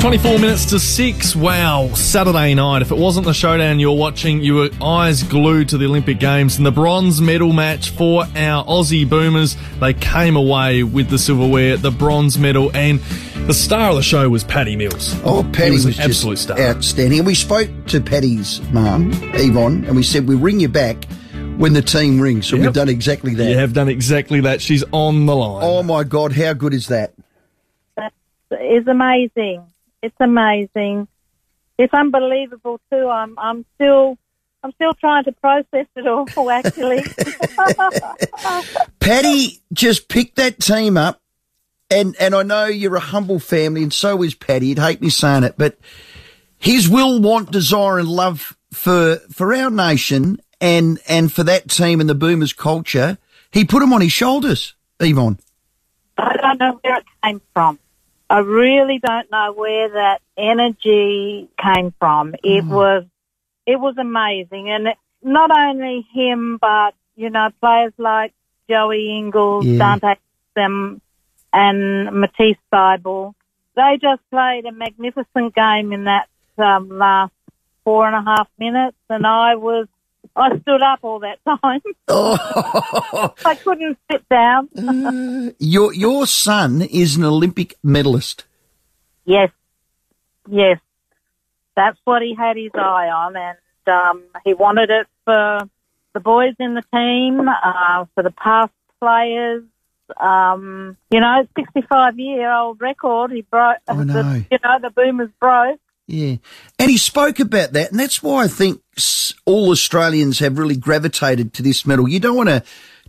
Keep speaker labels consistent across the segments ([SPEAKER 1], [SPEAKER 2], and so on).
[SPEAKER 1] 24 minutes to 6. Wow, Saturday night. If it wasn't the showdown you're watching, you were eyes glued to the Olympic Games and the bronze medal match for our Aussie Boomers. They came away with the silverware, the bronze medal, and the star of the show was Patty Mills.
[SPEAKER 2] Oh, Patty
[SPEAKER 1] was
[SPEAKER 2] was,
[SPEAKER 1] an absolute
[SPEAKER 2] just
[SPEAKER 1] star.
[SPEAKER 2] outstanding. And we spoke to Patty's mum, Yvonne, and we said we'll ring you back when the team rings. So
[SPEAKER 1] Yep.
[SPEAKER 2] we've done exactly that.
[SPEAKER 1] You have done exactly that. She's on the line.
[SPEAKER 2] Oh my God, how good is that?
[SPEAKER 3] that is amazing. It's amazing. It's unbelievable too. I'm I'm still I'm still trying to process it all actually.
[SPEAKER 2] Patty just picked that team up, and and I know you're a humble family, and so is Patty. You'd hate me saying it, but his will, want, desire, and love for for our nation and and for that team and the Boomers culture, he put them on his shoulders. Yvonne.
[SPEAKER 3] I don't know where it came from. I really don't know where that energy came from. It was it was amazing and it, not only him but you know players like Joey Ingles,
[SPEAKER 2] Yeah.
[SPEAKER 3] Dante Exum and Matisse Thybulle. They just played a magnificent game in that um, last four and a half minutes and I was I stood up all that time.
[SPEAKER 2] Oh,
[SPEAKER 3] I couldn't sit down.
[SPEAKER 2] your your son is an Olympic medalist.
[SPEAKER 3] Yes, yes, that's what he had his eye on, and um, he wanted it for the boys in the team, uh, for the past players. Um, you know, sixty-five-year-old record he broke.
[SPEAKER 2] I know.
[SPEAKER 3] The, you know, the Boomers broke.
[SPEAKER 2] Yeah. And he spoke about that. And that's why I think all Australians have really gravitated to this medal. You don't want to,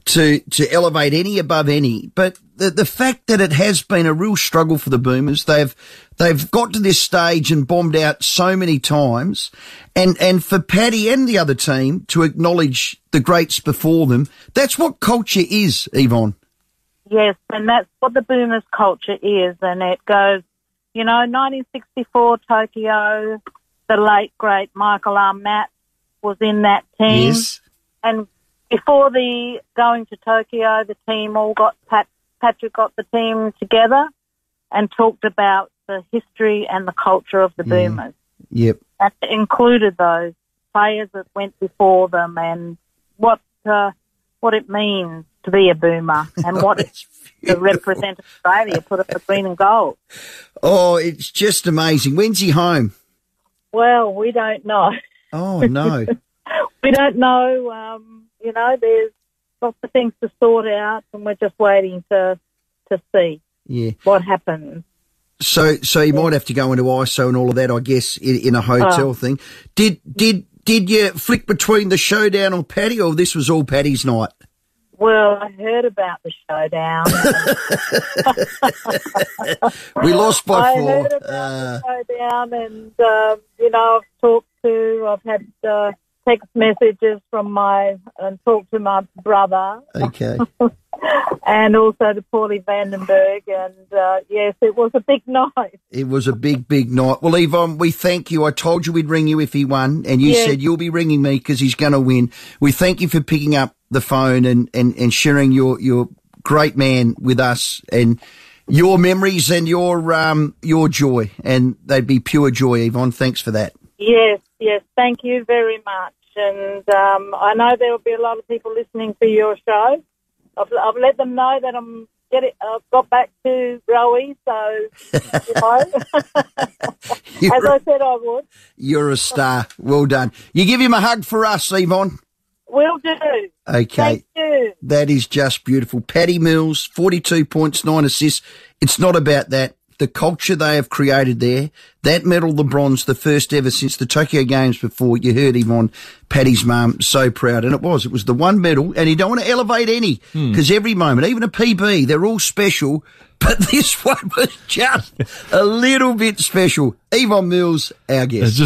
[SPEAKER 2] to, to elevate any above any, but the, the fact that it has been a real struggle for the Boomers, they've, they've got to this stage and bombed out so many times. And, and for Patty and the other team to acknowledge the greats before them, that's what culture is, Yvonne.
[SPEAKER 3] Yes, and that's what the Boomers culture is, and it goes, you know, 1964 Tokyo, the late great Michael R. Matt was in that team.
[SPEAKER 2] Yes.
[SPEAKER 3] and before the going to Tokyo, the team all got Pat, Patrick got the team together and talked about the history and the culture of the Boomers.
[SPEAKER 2] Yep.
[SPEAKER 3] That included those players that went before them and what uh, what it means to be a Boomer and what it to represent Australia, put up the green and gold.
[SPEAKER 2] Oh, it's just amazing. When's he home?
[SPEAKER 3] Well, we don't know.
[SPEAKER 2] Oh, no.
[SPEAKER 3] we don't know. Um, you know, there's lots of things to sort out, and we're just waiting to to see
[SPEAKER 2] yeah.
[SPEAKER 3] what happens.
[SPEAKER 2] So, so you might have to go into ISO and all of that, I guess, in, in a hotel
[SPEAKER 3] Oh.
[SPEAKER 2] thing. Did did did you flick between the showdown or Patty, or this was all Patty's night?
[SPEAKER 3] Well, I heard about the showdown.
[SPEAKER 2] We lost by four.
[SPEAKER 3] I heard about
[SPEAKER 2] Uh,
[SPEAKER 3] the showdown, and um, you know, I've talked to, I've had uh, text messages from my, and talked to my brother,
[SPEAKER 2] okay.
[SPEAKER 3] and also to Paulie Vandenberg, and uh, yes, it was a big night.
[SPEAKER 2] It was a big, big night. Well, Yvonne, we thank you. I told you we'd ring you if he won, and you
[SPEAKER 3] Yes.
[SPEAKER 2] said you'll be ringing me because he's going to win. We thank you for picking up the phone and, and, and sharing your, your great man with us and your memories and your um your joy. And they'd be pure joy, Yvonne. Thanks for that.
[SPEAKER 3] Yes, yes, thank you very much. And um, I know there will be a lot of people listening to your show. I've, I've let them know that I'm getting, I've got back to Rowie, so, you know, as I said I would.
[SPEAKER 2] you're a star. Well done. You give him a hug for us, Yvonne.
[SPEAKER 3] Will do.
[SPEAKER 2] Okay.
[SPEAKER 3] Thank you.
[SPEAKER 2] That is just beautiful. Patty Mills, 42 points, nine assists. It's not about that. The culture they have created there, that medal, the bronze, the first ever since the Tokyo Games before. You heard him on Patty's mum, so proud. And it was. It was the one medal, and you don't want to elevate any, hmm. because every moment, even a PB, they're all special. But this one was just a little bit special. Yvonne Mills, our guest.